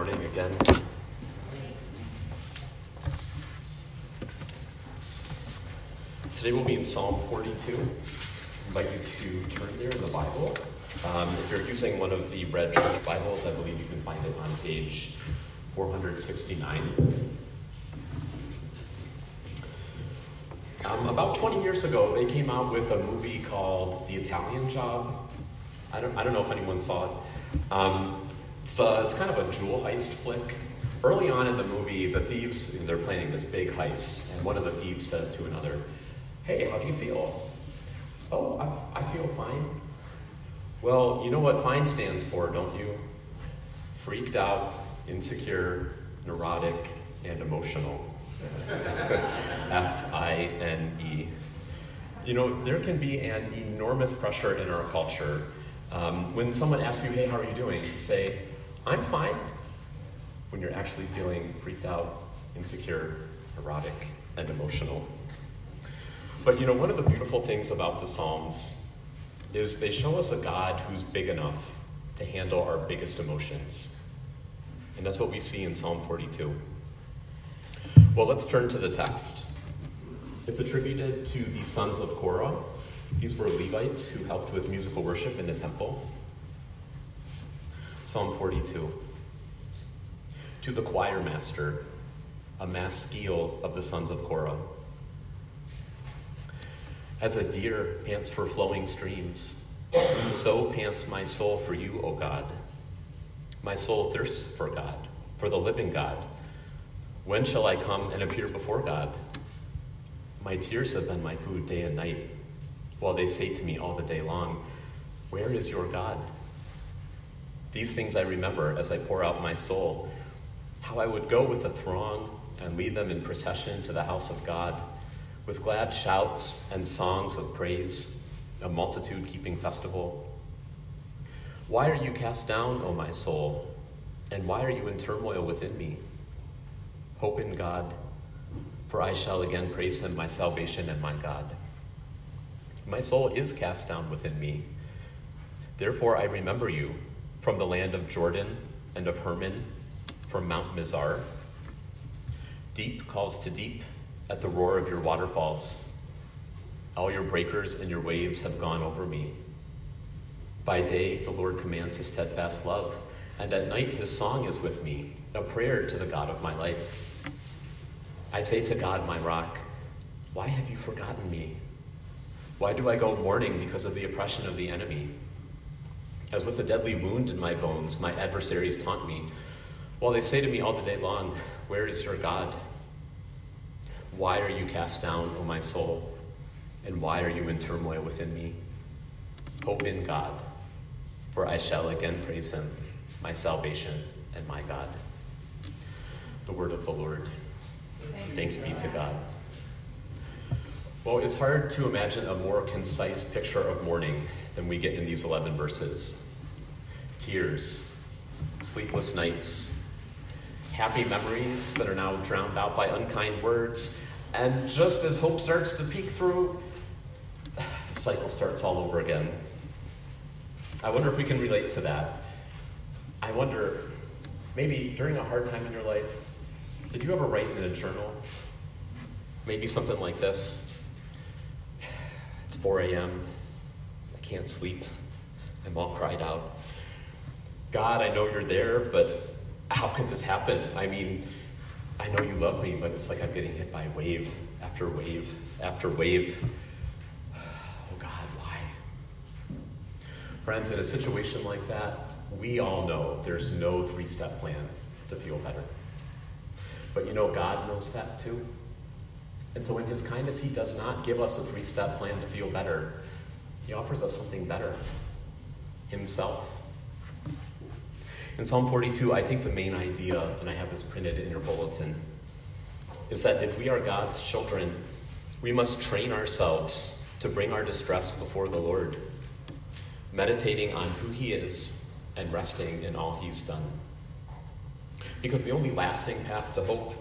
morning again. Today we'll be in Psalm 42. I invite you to turn there in the Bible. Um, if you're using one of the Red Church Bibles, I believe you can find it on page 469. Um, about 20 years ago, they came out with a movie called The Italian Job. I don't, I don't know if anyone saw it. Um, it's, a, it's kind of a jewel heist flick. Early on in the movie, the thieves, they're planning this big heist, and one of the thieves says to another, Hey, how do you feel? Oh, I, I feel fine. Well, you know what FINE stands for, don't you? Freaked out, insecure, neurotic, and emotional. F I N E. You know, there can be an enormous pressure in our culture um, when someone asks you, hey, how are you doing? To say, I'm fine, when you're actually feeling freaked out, insecure, erotic, and emotional. But you know, one of the beautiful things about the Psalms is they show us a God who's big enough to handle our biggest emotions. And that's what we see in Psalm 42. Well, let's turn to the text. It's attributed to the sons of Korah. These were Levites who helped with musical worship in the temple. Psalm 42. To the choir master, a maskil of the sons of Korah. As a deer pants for flowing streams, so pants my soul for you, O God. My soul thirsts for God, for the living God. When shall I come and appear before God? My tears have been my food day and night, while they say to me all the day long, Where is your God? These things I remember as I pour out my soul, how I would go with the throng and lead them in procession to the house of God, with glad shouts and songs of praise, a multitude keeping festival. Why are you cast down, O my soul? And why are you in turmoil within me? Hope in God, for I shall again praise him, my salvation and my God. My soul is cast down within me. Therefore I remember you from the land of Jordan and of Hermon, from Mount Mizar. Deep calls to deep at the roar of your waterfalls. All your breakers and your waves have gone over me. By day, the Lord commands his steadfast love, and at night, his song is with me, a prayer to the God of my life. I say to God, my rock, why have you forgotten me? Why do I go mourning because of the oppression of the enemy? As with a deadly wound in my bones, my adversaries taunt me, while they say to me all the day long, Where is your God? Why are you cast down, O my soul? And why are you in turmoil within me? Hope in God, for I shall again praise him, my salvation and my God. The word of the Lord. Thanks be to God. Well, it's hard to imagine a more concise picture of mourning than we get in these 11 verses tears, sleepless nights, happy memories that are now drowned out by unkind words, and just as hope starts to peek through, the cycle starts all over again. I wonder if we can relate to that. I wonder, maybe during a hard time in your life, did you ever write in a journal? Maybe something like this It's 4 a.m. I can't sleep. I'm all cried out. God, I know you're there, but how could this happen? I mean, I know you love me, but it's like I'm getting hit by wave after wave after wave. Oh God, why? Friends, in a situation like that, we all know there's no three step plan to feel better. But you know, God knows that too. And so, in His kindness, He does not give us a three step plan to feel better. He offers us something better Himself. In Psalm 42, I think the main idea, and I have this printed in your bulletin, is that if we are God's children, we must train ourselves to bring our distress before the Lord, meditating on who He is and resting in all He's done. Because the only lasting path to hope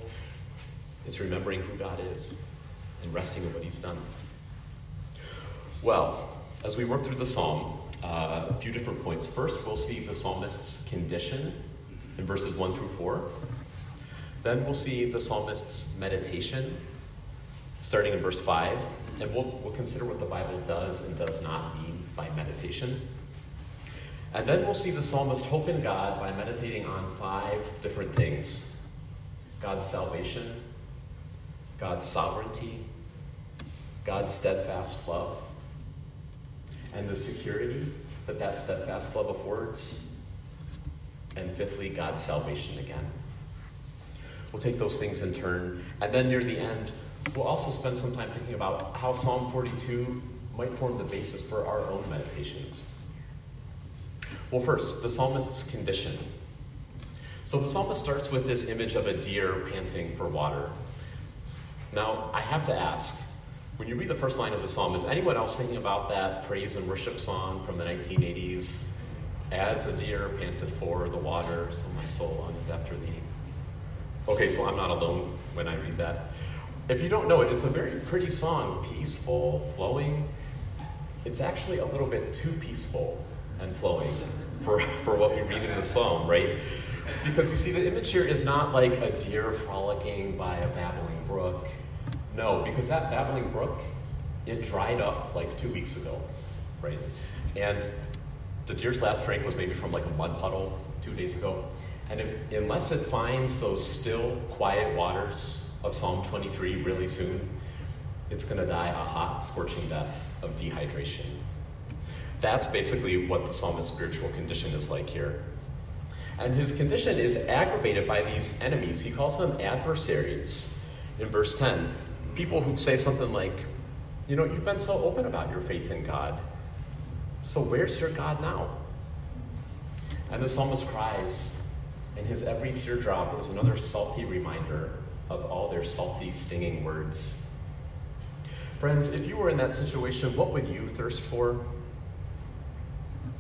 is remembering who God is and resting in what He's done. Well, as we work through the psalm, uh, a few different points. First, we'll see the psalmist's condition in verses 1 through 4. Then we'll see the psalmist's meditation, starting in verse 5. And we'll, we'll consider what the Bible does and does not mean by meditation. And then we'll see the psalmist hope in God by meditating on five different things God's salvation, God's sovereignty, God's steadfast love, and the security that that steadfast love affords, and fifthly, God's salvation again. We'll take those things in turn, and then near the end, we'll also spend some time thinking about how Psalm 42 might form the basis for our own meditations. Well, first, the psalmist's condition. So the psalmist starts with this image of a deer panting for water. Now, I have to ask when you read the first line of the psalm, is anyone else thinking about that praise and worship song from the 1980s? As a deer panteth for the water, so my soul longeth after thee. Okay, so I'm not alone when I read that. If you don't know it, it's a very pretty song, peaceful, flowing. It's actually a little bit too peaceful and flowing for, for what we read in the psalm, right? Because you see, the image here is not like a deer frolicking by a babbling brook. No, because that babbling brook, it dried up like two weeks ago, right? And the deer's last drink was maybe from like a mud puddle two days ago. And if, unless it finds those still, quiet waters of Psalm 23 really soon, it's going to die a hot, scorching death of dehydration. That's basically what the psalmist's spiritual condition is like here. And his condition is aggravated by these enemies. He calls them adversaries in verse 10. People who say something like, You know, you've been so open about your faith in God. So where's your God now? And the psalmist cries, and his every teardrop is another salty reminder of all their salty, stinging words. Friends, if you were in that situation, what would you thirst for?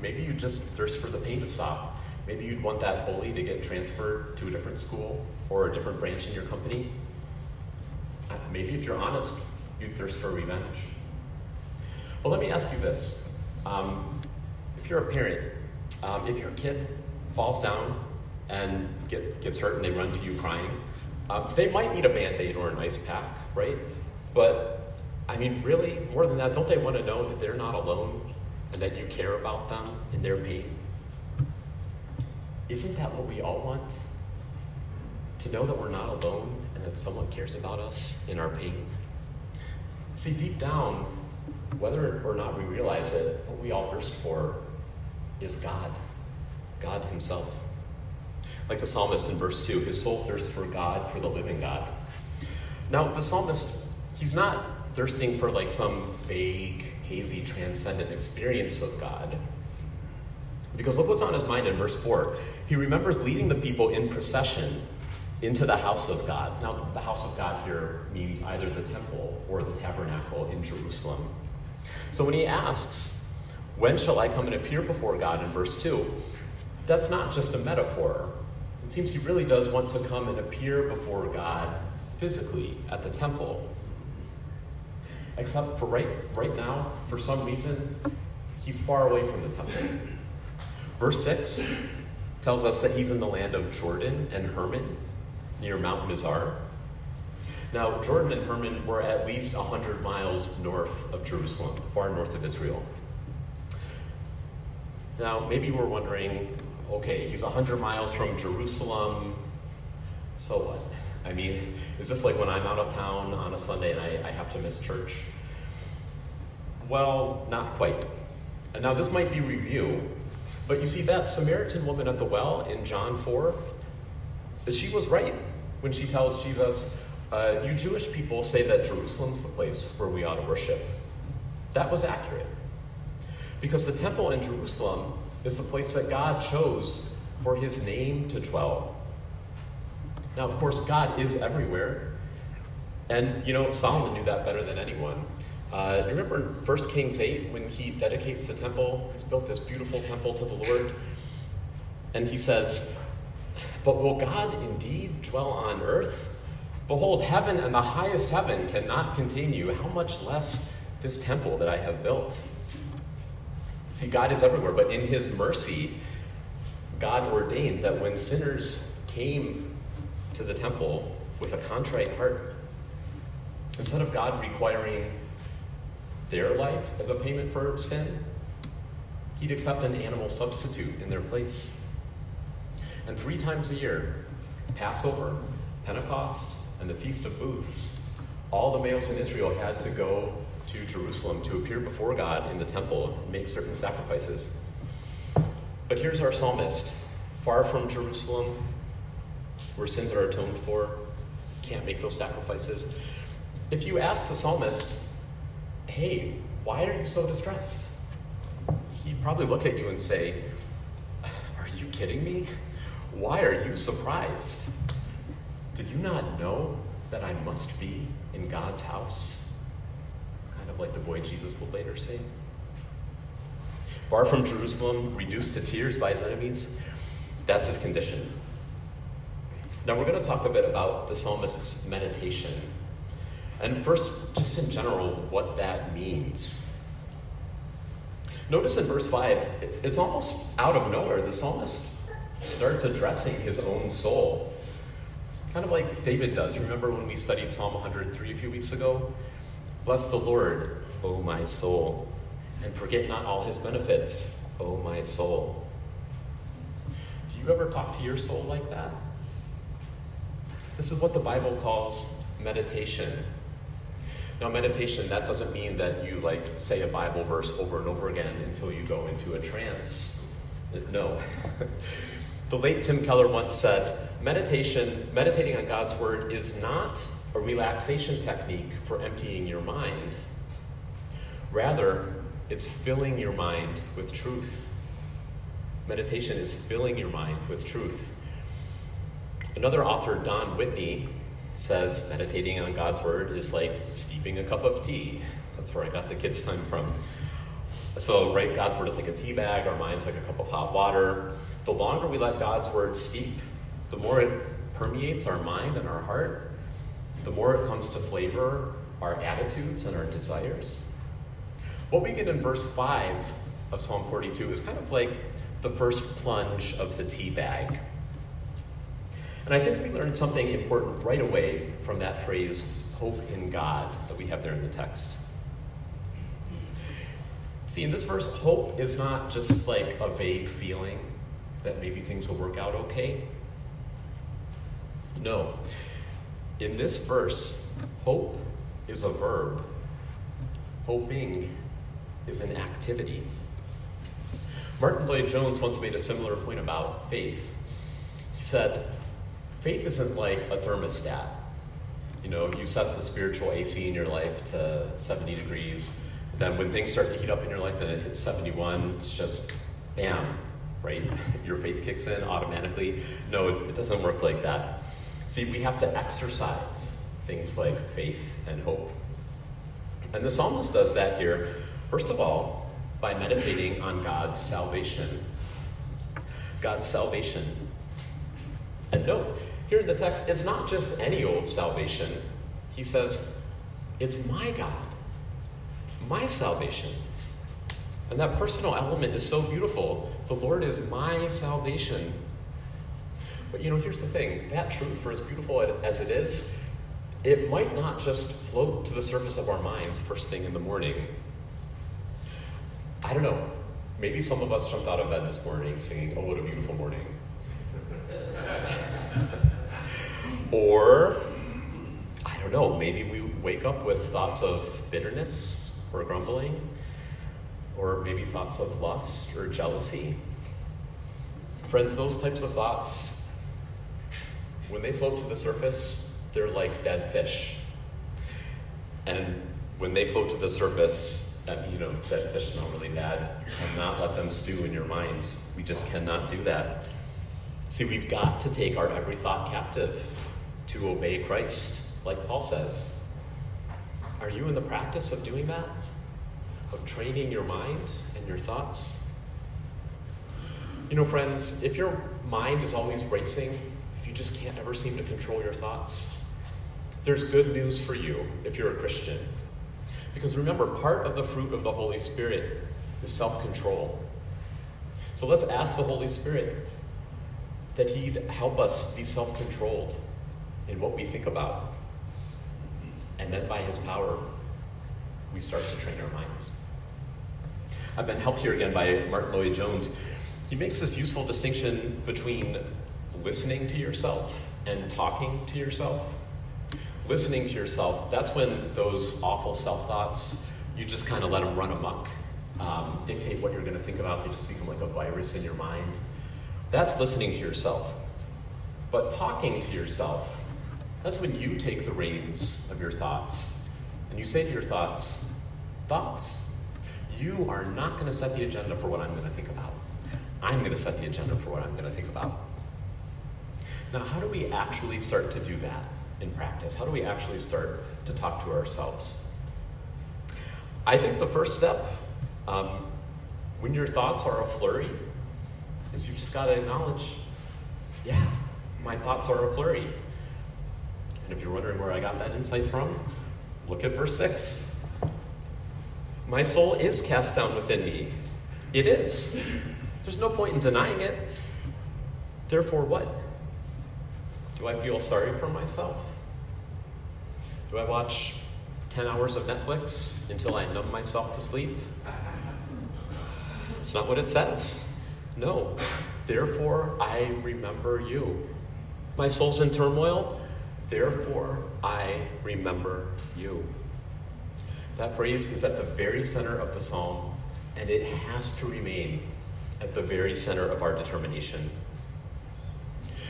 Maybe you just thirst for the pain to stop. Maybe you'd want that bully to get transferred to a different school or a different branch in your company. Uh, maybe if you're honest, you'd thirst for revenge. But let me ask you this. Um, if you're a parent, um, if your kid falls down and get, gets hurt and they run to you crying, um, they might need a band aid or an ice pack, right? But, I mean, really, more than that, don't they want to know that they're not alone and that you care about them and their pain? Isn't that what we all want? To know that we're not alone and that someone cares about us in our pain? See, deep down, whether or not we realize it, what we all thirst for is God, God Himself. Like the psalmist in verse 2, his soul thirsts for God, for the living God. Now, the psalmist, he's not thirsting for like some vague, hazy, transcendent experience of God. Because look what's on his mind in verse 4. He remembers leading the people in procession into the house of God. Now, the house of God here means either the temple or the tabernacle in Jerusalem. So when he asks, When shall I come and appear before God in verse 2? That's not just a metaphor. It seems he really does want to come and appear before God physically at the temple. Except for right, right now, for some reason, he's far away from the temple. Verse 6 tells us that he's in the land of Jordan and Hermon, near Mount Mizar. Now, Jordan and Hermon were at least 100 miles north of Jerusalem, far north of Israel. Now, maybe we're wondering okay, he's 100 miles from Jerusalem, so what? I mean, is this like when I'm out of town on a Sunday and I, I have to miss church? Well, not quite. And now this might be review, but you see that Samaritan woman at the well in John 4, that she was right when she tells Jesus, uh, You Jewish people say that Jerusalem's the place where we ought to worship. That was accurate. Because the temple in Jerusalem is the place that God chose for his name to dwell. Now, of course, God is everywhere. And, you know, Solomon knew that better than anyone. Uh, remember in 1 Kings 8 when he dedicates the temple? He's built this beautiful temple to the Lord. And he says, But will God indeed dwell on earth? Behold, heaven and the highest heaven cannot contain you. How much less this temple that I have built? See, God is everywhere, but in his mercy, God ordained that when sinners came to the temple with a contrite heart, instead of God requiring their life as a payment for sin, He'd accept an animal substitute in their place. And three times a year, Passover, Pentecost, and the Feast of Booths, all the males in Israel had to go to Jerusalem to appear before God in the temple and make certain sacrifices. But here's our psalmist far from Jerusalem, where sins are atoned for, can't make those sacrifices. If you ask the psalmist, hey, why are you so distressed? He'd probably look at you and say, Are you kidding me? Why are you surprised? Did you not know that I must be in God's house? Kind of like the boy Jesus will later say. Far from Jerusalem, reduced to tears by his enemies, that's his condition. Now, we're going to talk a bit about the psalmist's meditation. And first, just in general, what that means. Notice in verse 5, it's almost out of nowhere. The psalmist starts addressing his own soul. Kind of like David does. Remember when we studied Psalm 103 a few weeks ago? Bless the Lord, O my soul, and forget not all his benefits, O my soul. Do you ever talk to your soul like that? This is what the Bible calls meditation. Now, meditation, that doesn't mean that you like say a Bible verse over and over again until you go into a trance. No. the late Tim Keller once said, meditation, meditating on God's word is not a relaxation technique for emptying your mind. Rather, it's filling your mind with truth. Meditation is filling your mind with truth. Another author, Don Whitney, says meditating on God's word is like steeping a cup of tea. That's where I got the kids' time from. So, right, God's word is like a tea bag, our mind's like a cup of hot water. The longer we let God's word steep, the more it permeates our mind and our heart, the more it comes to flavor our attitudes and our desires. What we get in verse 5 of Psalm 42 is kind of like the first plunge of the tea bag. And I think we learned something important right away from that phrase, hope in God, that we have there in the text. See, in this verse, hope is not just like a vague feeling that maybe things will work out okay. No. In this verse, hope is a verb, hoping is an activity. Martyn Lloyd-Jones once made a similar point about faith. He said, Faith isn't like a thermostat. You know, you set the spiritual AC in your life to 70 degrees. Then when things start to heat up in your life and it hits 71, it's just bam, right? Your faith kicks in automatically. No, it, it doesn't work like that. See, we have to exercise things like faith and hope. And the psalmist does that here, first of all, by meditating on God's salvation. God's salvation. And note, here in the text, it's not just any old salvation. He says, it's my God, my salvation. And that personal element is so beautiful. The Lord is my salvation. But you know, here's the thing that truth, for as beautiful as it is, it might not just float to the surface of our minds first thing in the morning. I don't know. Maybe some of us jumped out of bed this morning singing, Oh, what a beautiful morning. Or, I don't know, maybe we wake up with thoughts of bitterness or grumbling, or maybe thoughts of lust or jealousy. Friends, those types of thoughts, when they float to the surface, they're like dead fish. And when they float to the surface, um, you know, dead fish smell really bad. You cannot let them stew in your mind. We just cannot do that. See, we've got to take our every thought captive to obey Christ, like Paul says. Are you in the practice of doing that? Of training your mind and your thoughts? You know, friends, if your mind is always racing, if you just can't ever seem to control your thoughts, there's good news for you if you're a Christian. Because remember, part of the fruit of the Holy Spirit is self control. So let's ask the Holy Spirit that He'd help us be self controlled in what we think about. And then by His power, we start to train our minds. I've been helped here again by Martyn Lloyd-Jones. He makes this useful distinction between listening to yourself and talking to yourself. Listening to yourself, that's when those awful self thoughts, you just kind of let them run amok, um, dictate what you're going to think about. They just become like a virus in your mind. That's listening to yourself. But talking to yourself, that's when you take the reins of your thoughts and you say to your thoughts, Thoughts, you are not going to set the agenda for what I'm going to think about. I'm going to set the agenda for what I'm going to think about. Now, how do we actually start to do that in practice? How do we actually start to talk to ourselves? I think the first step, um, when your thoughts are a flurry, is you've just got to acknowledge, yeah, my thoughts are a flurry. And if you're wondering where I got that insight from, look at verse 6. My soul is cast down within me. It is. There's no point in denying it. Therefore, what? Do I feel sorry for myself? Do I watch 10 hours of Netflix until I numb myself to sleep? That's not what it says. No. Therefore, I remember you. My soul's in turmoil. Therefore, I remember you. That phrase is at the very center of the psalm, and it has to remain at the very center of our determination.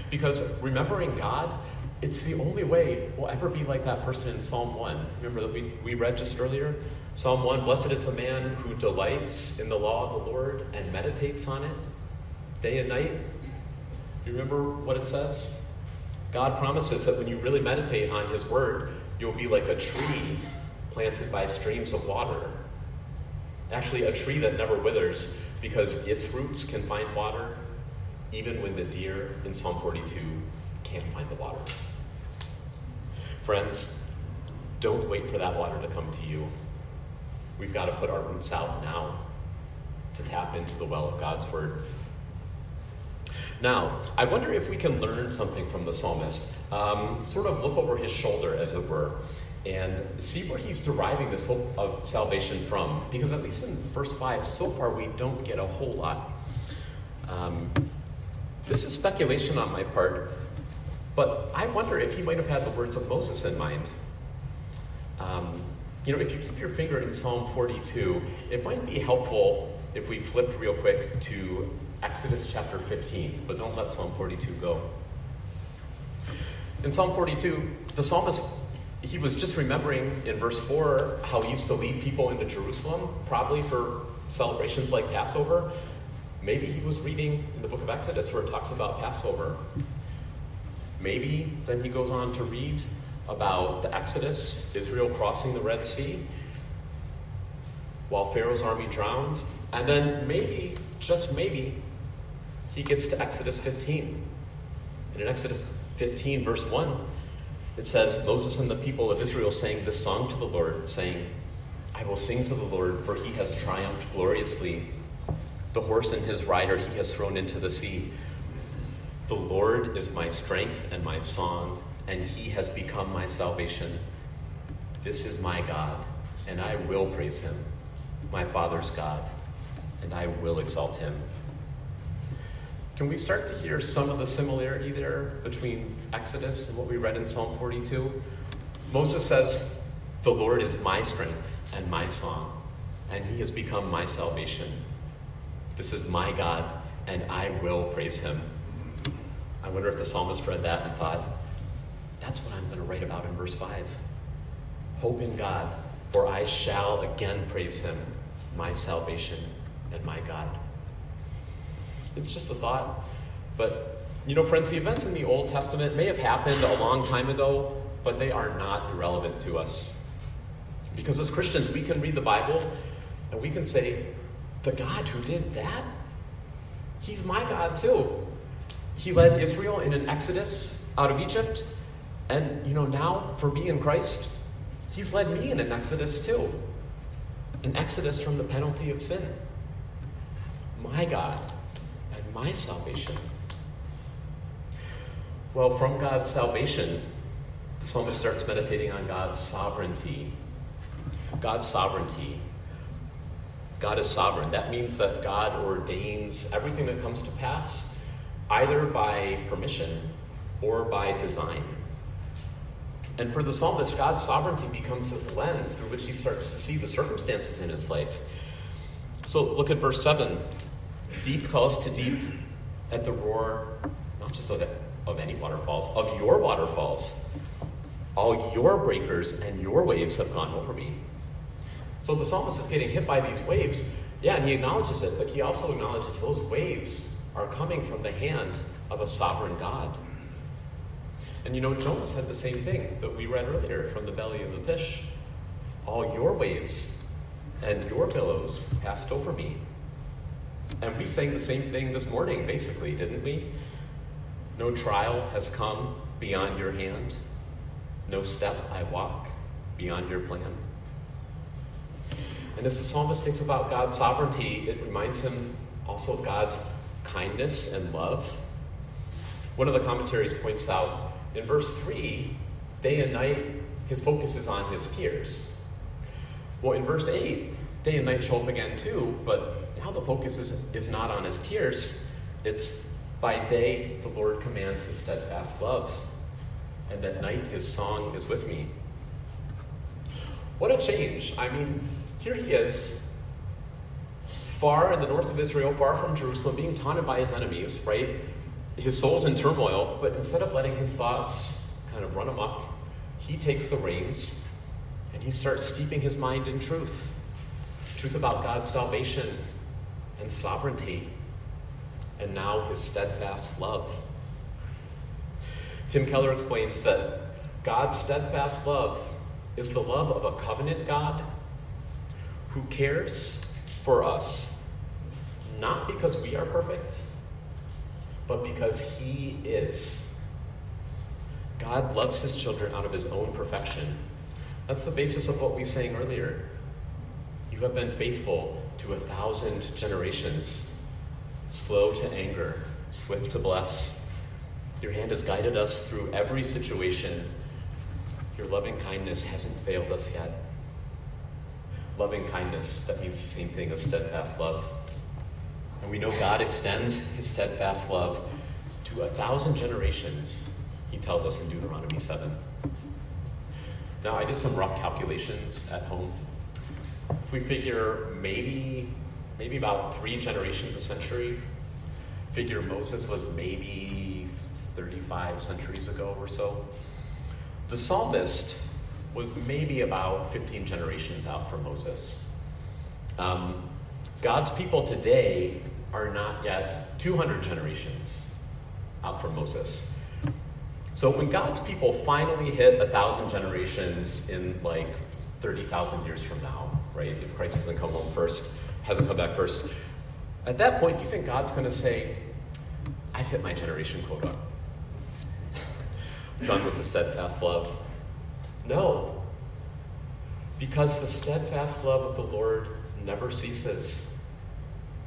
Because remembering God, it's the only way we'll ever be like that person in Psalm 1. Remember that we, we read just earlier? Psalm 1 Blessed is the man who delights in the law of the Lord and meditates on it day and night. You remember what it says? God promises that when you really meditate on His Word, you'll be like a tree planted by streams of water. Actually, a tree that never withers because its roots can find water even when the deer in Psalm 42 can't find the water. Friends, don't wait for that water to come to you. We've got to put our roots out now to tap into the well of God's Word. Now, I wonder if we can learn something from the psalmist, um, sort of look over his shoulder, as it were, and see where he's deriving this hope of salvation from. Because at least in verse 5, so far we don't get a whole lot. Um, this is speculation on my part, but I wonder if he might have had the words of Moses in mind. Um, you know, if you keep your finger in Psalm 42, it might be helpful if we flipped real quick to Exodus chapter 15, but don't let Psalm 42 go. In Psalm 42, the psalmist he was just remembering in verse 4 how he used to lead people into Jerusalem, probably for celebrations like Passover. Maybe he was reading in the book of Exodus where it talks about Passover. Maybe then he goes on to read about the Exodus, Israel crossing the Red Sea while Pharaoh's army drowns. And then maybe, just maybe, he gets to Exodus 15. And in Exodus 15, verse 1, it says, Moses and the people of Israel sang this song to the Lord, saying, I will sing to the Lord, for he has triumphed gloriously. The horse and his rider he has thrown into the sea. The Lord is my strength and my song, and he has become my salvation. This is my God, and I will praise him, my Father's God, and I will exalt him. Can we start to hear some of the similarity there between Exodus and what we read in Psalm 42? Moses says, The Lord is my strength and my song, and he has become my salvation. This is my God, and I will praise him. I wonder if the psalmist read that and thought, that's what I'm going to write about in verse 5. Hope in God, for I shall again praise him, my salvation and my God. It's just a thought. But, you know, friends, the events in the Old Testament may have happened a long time ago, but they are not irrelevant to us. Because as Christians, we can read the Bible and we can say, the God who did that, he's my God too. He led Israel in an exodus out of Egypt. And, you know, now for me in Christ, he's led me in an exodus too. An exodus from the penalty of sin. My God my salvation. Well, from God's salvation, the psalmist starts meditating on God's sovereignty. God's sovereignty. God is sovereign. That means that God ordains everything that comes to pass, either by permission or by design. And for the psalmist, God's sovereignty becomes his lens through which he starts to see the circumstances in his life. So look at verse 7. Deep calls to deep at the roar, not just of, of any waterfalls, of your waterfalls. All your breakers and your waves have gone over me. So the psalmist is getting hit by these waves. Yeah, and he acknowledges it, but he also acknowledges those waves are coming from the hand of a sovereign God. And you know, Jonah said the same thing that we read earlier from the belly of the fish. All your waves and your billows passed over me. And we sang the same thing this morning, basically, didn't we? No trial has come beyond your hand, no step I walk beyond your plan. And as the psalmist thinks about God's sovereignty, it reminds him also of God's kindness and love. One of the commentaries points out in verse 3, day and night, his focus is on his tears. Well, in verse 8, day and night show up again too, but now the focus is, is not on his tears. It's by day the Lord commands his steadfast love, and at night his song is with me. What a change. I mean, here he is, far in the north of Israel, far from Jerusalem, being taunted by his enemies, right? His soul's in turmoil, but instead of letting his thoughts kind of run amok, he takes the reins and he starts steeping his mind in truth truth about God's salvation and sovereignty, and now his steadfast love. Tim Keller explains that God's steadfast love is the love of a covenant God who cares for us, not because we are perfect, but because He is. God loves His children out of His own perfection. That's the basis of what we sang earlier. You have been faithful a thousand generations, slow to anger, swift to bless. Your hand has guided us through every situation. Your loving kindness hasn't failed us yet loving kindness, that means the same thing as steadfast love. And we know God extends his steadfast love to a thousand generations, he tells us in Deuteronomy 7. Now, I did some rough calculations at home. If we figure maybe, maybe about three generations a century, figure Moses was maybe 35 centuries ago or so, the psalmist was maybe about 15 generations out from Moses. Um, God's people today are not yet 200 generations out from Moses. So when God's people finally hit a thousand generations in like 30,000 years from now, right? If Christ hasn't come home first, hasn't come back first, at that point, do you think God's going to say, I've hit my generation quota? Done with the steadfast love. No. Because the steadfast love of the Lord never ceases,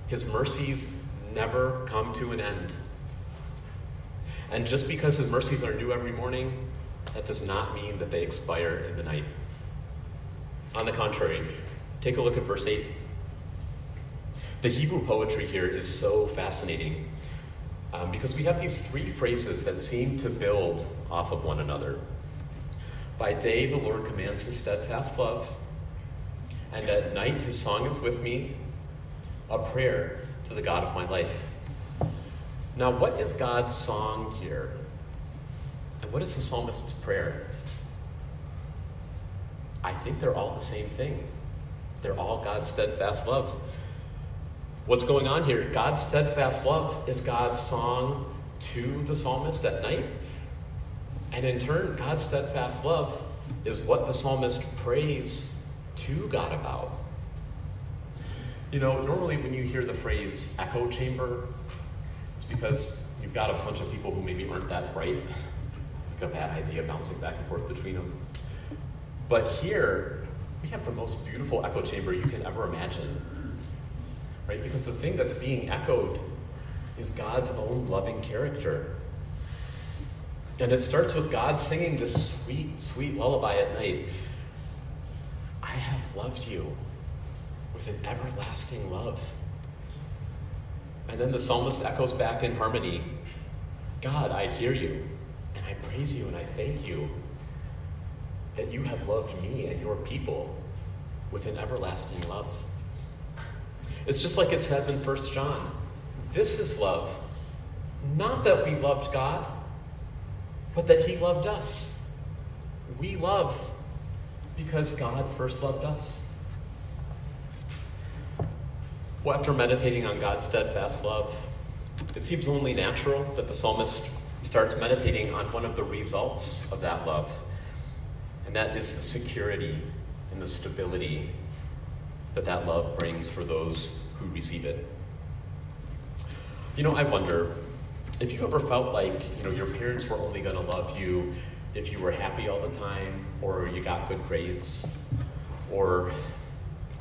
His mercies never come to an end. And just because His mercies are new every morning, that does not mean that they expire in the night. On the contrary, take a look at verse 8. The Hebrew poetry here is so fascinating um, because we have these three phrases that seem to build off of one another. By day, the Lord commands his steadfast love, and at night, his song is with me, a prayer to the God of my life. Now, what is God's song here? And what is the psalmist's prayer? I think they're all the same thing. They're all God's steadfast love. What's going on here? God's steadfast love is God's song to the psalmist at night and in turn, God's steadfast love is what the psalmist prays to God about. You know, normally when you hear the phrase echo chamber, it's because you've got a bunch of people who maybe aren't that bright. It's like a bad idea bouncing back and forth between them. But here, we have the most beautiful echo chamber you can ever imagine. Right? Because the thing that's being echoed is God's own loving character And it starts with God singing this sweet, sweet lullaby at night. I have loved you with an everlasting love. And then the psalmist echoes back in harmony God, I hear you, and I praise you, and I thank you that you have loved me and your people with an everlasting love. It's just like it says in 1 John this is love. Not that we loved God, but that He loved us. We love because God first loved us. Well, after meditating on God's steadfast love, it seems only natural that the psalmist starts meditating on one of the results of that love, and that is the security and the stability that that love brings for those who receive it. You know, I wonder if you ever felt like, you know, your parents were only going to love you if you were happy all the time or you got good grades or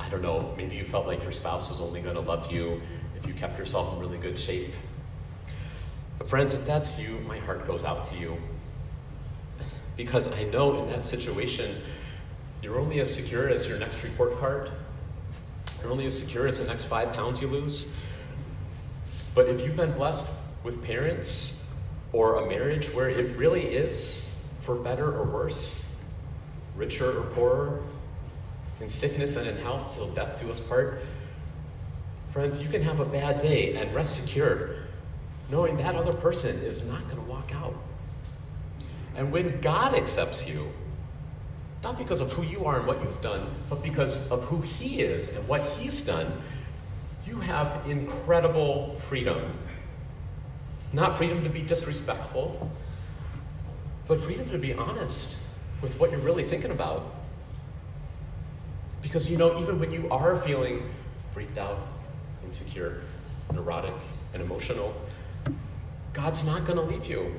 I don't know, maybe you felt like your spouse was only going to love you if you kept yourself in really good shape. But friends, if that's you, my heart goes out to you. Because I know in that situation, you're only as secure as your next report card. You're only as secure as the next five pounds you lose. But if you've been blessed with parents or a marriage where it really is for better or worse, richer or poorer, in sickness and in health till death do us part, friends, you can have a bad day and rest secure knowing that other person is not going to walk out. And when God accepts you, not because of who you are and what you've done, but because of who He is and what He's done, you have incredible freedom. Not freedom to be disrespectful, but freedom to be honest with what you're really thinking about. Because you know, even when you are feeling freaked out, insecure, neurotic, and emotional, God's not going to leave you.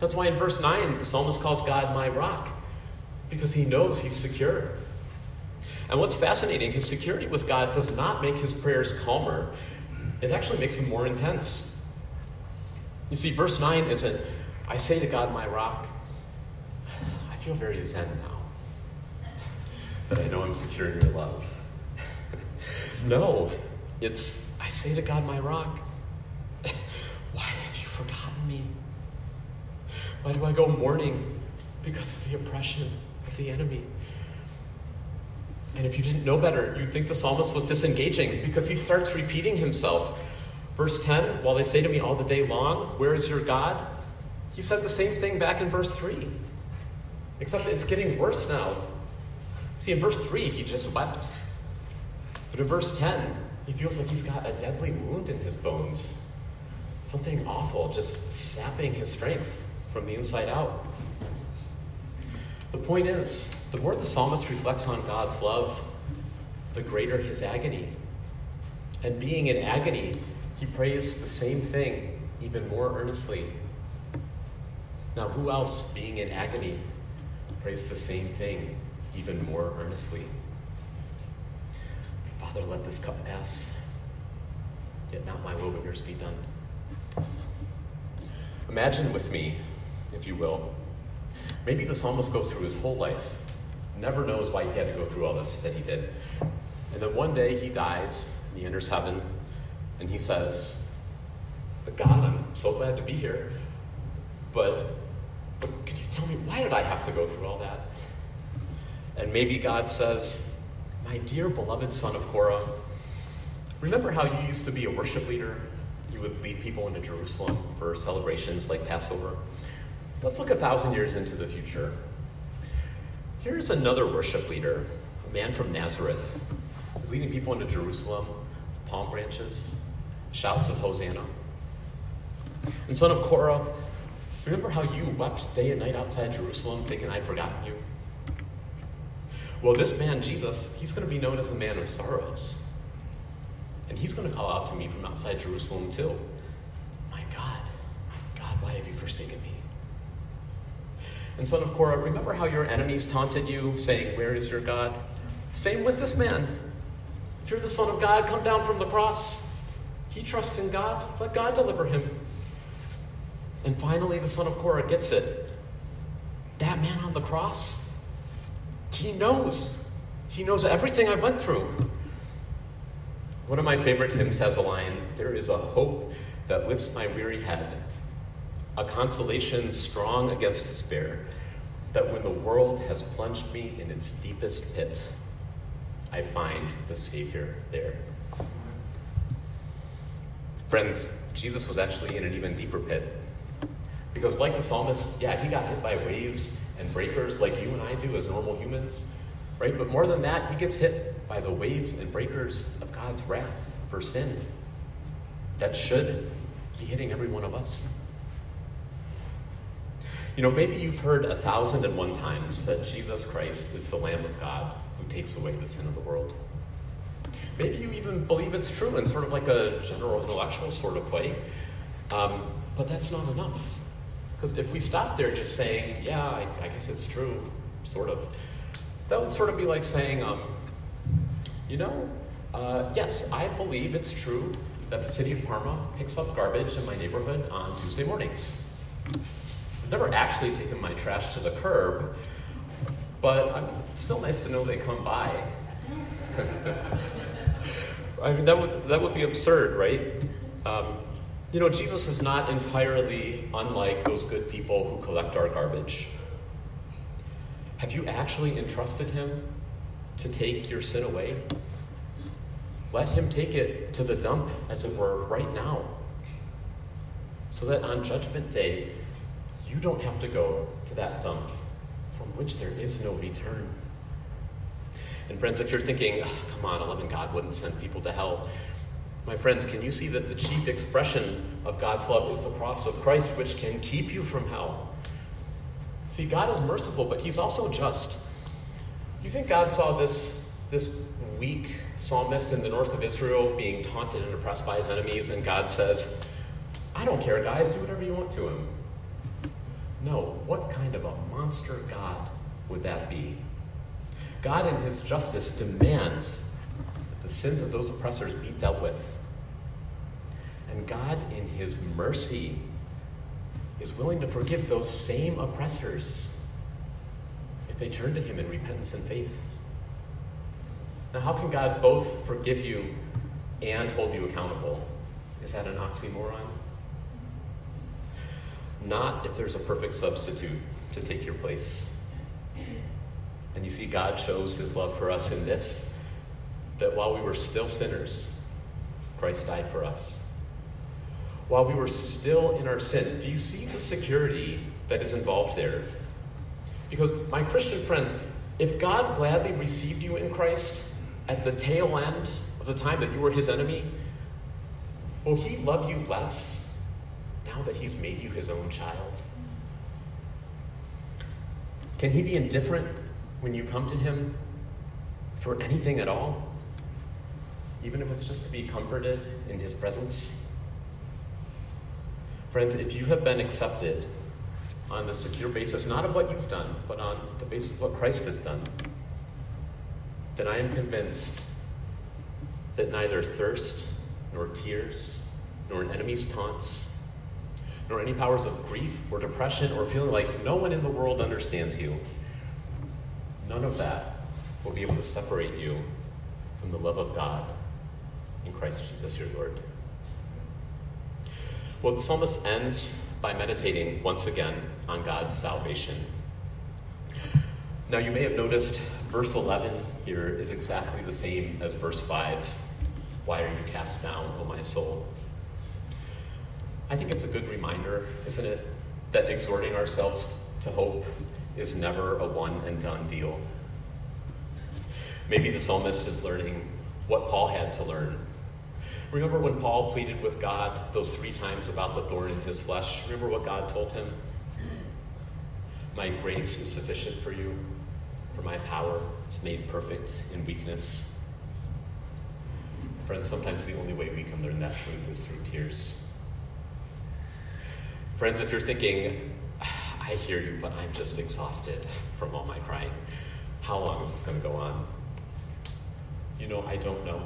That's why in verse 9, the psalmist calls God my rock, because he knows he's secure. And what's fascinating, his security with God does not make his prayers calmer, it actually makes them more intense. You see, verse 9 isn't, I say to God, my rock, I feel very zen now, but I know I'm secure in your love. no, it's, I say to God, my rock, why have you forgotten me? Why do I go mourning because of the oppression of the enemy? And if you didn't know better, you'd think the psalmist was disengaging because he starts repeating himself. Verse 10 While they say to me all the day long, Where is your God? He said the same thing back in verse 3. Except it's getting worse now. See, in verse 3, he just wept. But in verse 10, he feels like he's got a deadly wound in his bones. Something awful just sapping his strength from the inside out. The point is, the more the psalmist reflects on God's love, the greater his agony. And being in agony, he prays the same thing even more earnestly. Now, who else, being in agony, prays the same thing even more earnestly? Father, let this cup pass, yet not my will, but yours be done. Imagine with me, if you will, maybe the psalmist goes through his whole life, never knows why he had to go through all this that he did. And then one day he dies, and he enters heaven, and he says, God, I'm so glad to be here, but, but could you tell me why did I have to go through all that? And maybe God says, My dear beloved son of Korah, remember how you used to be a worship leader you would lead people into Jerusalem for celebrations like Passover. Let's look a thousand years into the future. Here's another worship leader, a man from Nazareth. He's leading people into Jerusalem, palm branches, shouts of Hosanna. And son of Korah, remember how you wept day and night outside Jerusalem thinking I'd forgotten you? Well, this man, Jesus, he's going to be known as the man of sorrows. And he's going to call out to me from outside Jerusalem, too. My God, my God, why have you forsaken me? And son of Korah, remember how your enemies taunted you, saying, Where is your God? Same with this man. If you're the Son of God, come down from the cross. He trusts in God. Let God deliver him. And finally, the son of Korah gets it. That man on the cross, he knows. He knows everything I went through. One of my favorite hymns has a line There is a hope that lifts my weary head, a consolation strong against despair, that when the world has plunged me in its deepest pit, I find the Savior there. Friends, Jesus was actually in an even deeper pit. Because, like the psalmist, yeah, he got hit by waves and breakers like you and I do as normal humans, right? But more than that, he gets hit by the waves and breakers of God's wrath for sin that should be hitting every one of us. You know, maybe you've heard a thousand and one times that Jesus Christ is the Lamb of God who takes away the sin of the world. Maybe you even believe it's true in sort of like a general intellectual sort of way. Um, but that's not enough. Because if we stop there just saying, yeah, I, I, guess it's true, sort of, that would sort of be like saying, um, you know, uh, yes, I believe it's true that the city of Parma picks up garbage in my neighborhood on Tuesday mornings. Never actually taken my trash to the curb, but I mean, it's still nice to know they come by. I mean, that would, that would be absurd, right? Um, you know, Jesus is not entirely unlike those good people who collect our garbage. Have you actually entrusted him to take your sin away? Let him take it to the dump, as it were, right now. So that on Judgment Day, you don't have to go to that dump from which there is no return. And friends, if you're thinking, oh, come on, a loving God wouldn't send people to hell, my friends, can you see that the chief expression of God's love is the cross of Christ, which can keep you from hell? See, God is merciful, but He's also just. You think God saw this, this weak psalmist in the north of Israel being taunted and oppressed by his enemies, and God says, I don't care, guys, do whatever you want to him. No, what kind of a monster God would that be? God, in his justice, demands that the sins of those oppressors be dealt with. And God, in his mercy, is willing to forgive those same oppressors if they turn to him in repentance and faith. Now, how can God both forgive you and hold you accountable? Is that an oxymoron? Not if there's a perfect substitute to take your place. And you see, God shows his love for us in this that while we were still sinners, Christ died for us. While we were still in our sin, do you see the security that is involved there? Because, my Christian friend, if God gladly received you in Christ at the tail end of the time that you were his enemy, will he love you less now that he's made you his own child? Can he be indifferent when you come to Him for anything at all, even if it's just to be comforted in His presence? Friends, if you have been accepted on the secure basis, not of what you've done, but on the basis of what Christ has done, then I am convinced that neither thirst, nor tears, nor an enemy's taunts, nor any powers of grief or depression or feeling like no one in the world understands you None of that will be able to separate you from the love of God in Christ Jesus your Lord. Well, the psalmist ends by meditating once again on God's salvation. Now, you may have noticed verse 11 here is exactly the same as verse 5. Why are you cast down, O my soul? I think it's a good reminder, isn't it, that exhorting ourselves to hope is never a one and done deal. Maybe the psalmist is learning what Paul had to learn. Remember when Paul pleaded with God those three times about the thorn in his flesh? Remember what God told him? My grace is sufficient for you, for my power is made perfect in weakness. Friends, sometimes the only way we can learn that truth is through tears. Friends, if you're thinking, I hear you, but I'm just exhausted from all my crying. How long is this going to go on? You know, I don't know.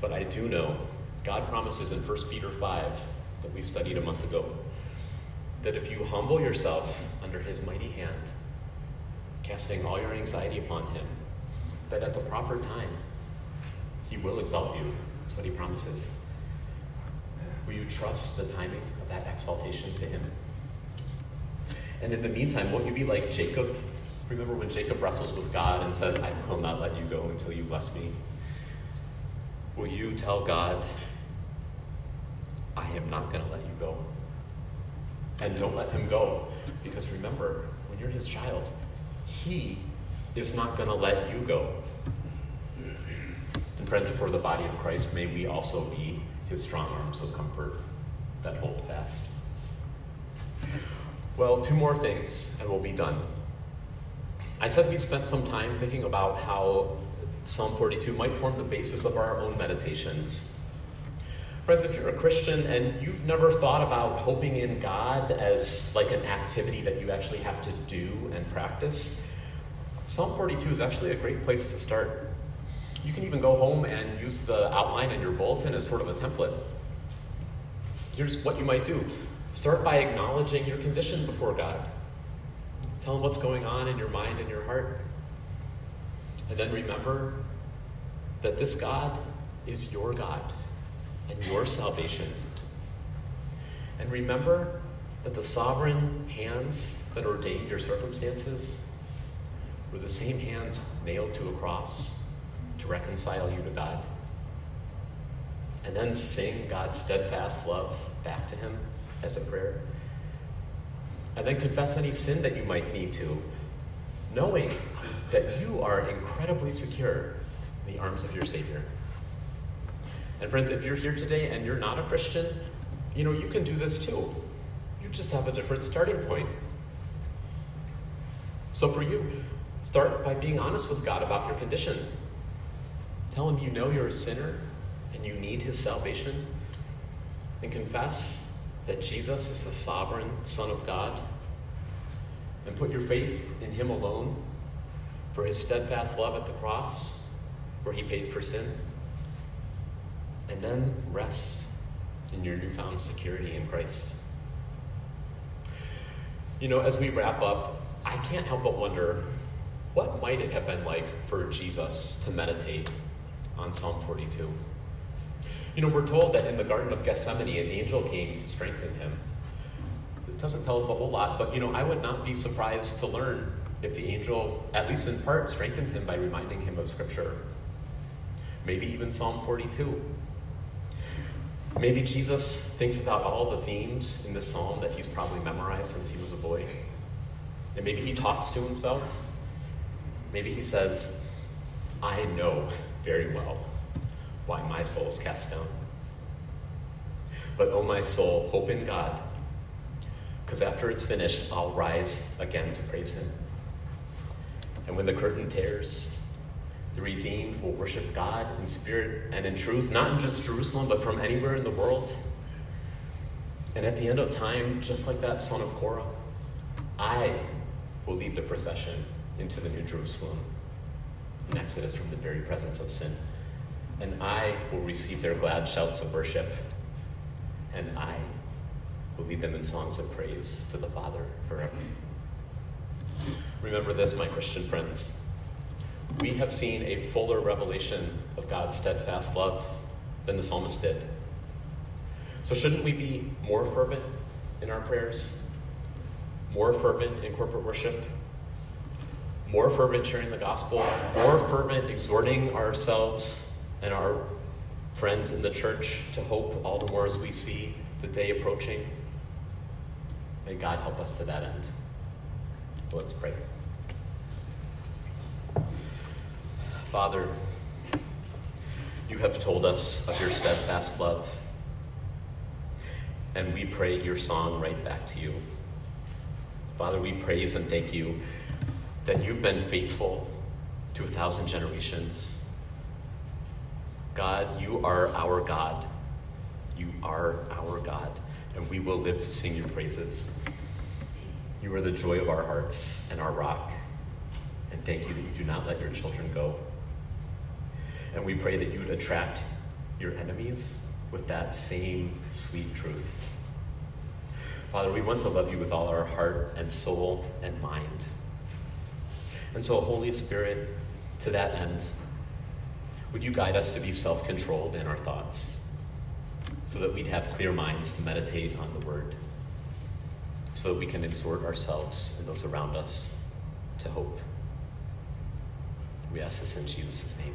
But I do know God promises in 1 Peter 5 that we studied a month ago that if you humble yourself under his mighty hand, casting all your anxiety upon him, that at the proper time, he will exalt you. That's what he promises. Will you trust the timing of that exaltation to him? And in the meantime, won't you be like Jacob? Remember when Jacob wrestles with God and says, I will not let you go until you bless me? Will you tell God, I am not going to let you go? And don't let him go. Because remember, when you're his child, he is not going to let you go. And friends, for the body of Christ, may we also be his strong arms of comfort that hold fast. Well, two more things, and we'll be done. I said we'd spent some time thinking about how Psalm 42 might form the basis of our own meditations. Friends, if you're a Christian and you've never thought about hoping in God as like an activity that you actually have to do and practice, Psalm 42 is actually a great place to start. You can even go home and use the outline in your bulletin as sort of a template. Here's what you might do start by acknowledging your condition before God. Tell Him what's going on in your mind and your heart. And then remember that this God is your God and your salvation. And remember that the sovereign hands that ordained your circumstances were the same hands nailed to a cross to reconcile you to God. And then sing God's steadfast love back to Him as a prayer. And then confess any sin that you might need to, knowing that you are incredibly secure in the arms of your Savior. And friends, if you're here today and you're not a Christian, you know, you can do this too. You just have a different starting point. So for you, start by being honest with God about your condition. Tell him you know you're a sinner and you need his salvation. And confess that Jesus is the sovereign Son of God. And put your faith in him alone for his steadfast love at the cross, where he paid for sin. And then rest in your newfound security in Christ. You know, as we wrap up, I can't help but wonder what might it have been like for Jesus to meditate on Psalm 42. You know, we're told that in the Garden of Gethsemane, an angel came to strengthen him. It doesn't tell us a whole lot, but you know, I would not be surprised to learn if the angel, at least in part, strengthened him by reminding him of Scripture. Maybe even Psalm 42. Maybe Jesus thinks about all the themes in this psalm that he's probably memorized since he was a boy. And maybe he talks to himself. Maybe he says, I know very well why my soul is cast down. But, oh, my soul, hope in God, because after it's finished, I'll rise again to praise Him. And when the curtain tears, the redeemed will worship God in spirit and in truth, not in just Jerusalem, but from anywhere in the world. And at the end of time, just like that son of Korah, I will lead the procession into the New Jerusalem in Exodus from the very presence of sin. And I will receive their glad shouts of worship. And I will lead them in songs of praise to the Father forever. Remember this, my Christian friends. We have seen a fuller revelation of God's steadfast love than the psalmist did. So, shouldn't we be more fervent in our prayers? More fervent in corporate worship? More fervent sharing the gospel, more fervent exhorting ourselves and our friends in the church to hope all the more as we see the day approaching. May God help us to that end. Let's pray. Father, you have told us of your steadfast love, and we pray your song right back to you. Father, we praise and thank you that you've been faithful to a thousand generations. God, you are our God. You are our God, and we will live to sing your praises. You are the joy of our hearts and our rock. And thank you that you do not let your children go. And we pray that you would attract your enemies with that same sweet truth. Father, we want to love you with all our heart and soul and mind. And so, Holy Spirit, to that end, would you guide us to be self controlled in our thoughts so that we'd have clear minds to meditate on the word, so that we can exhort ourselves and those around us to hope. We ask this in Jesus' name.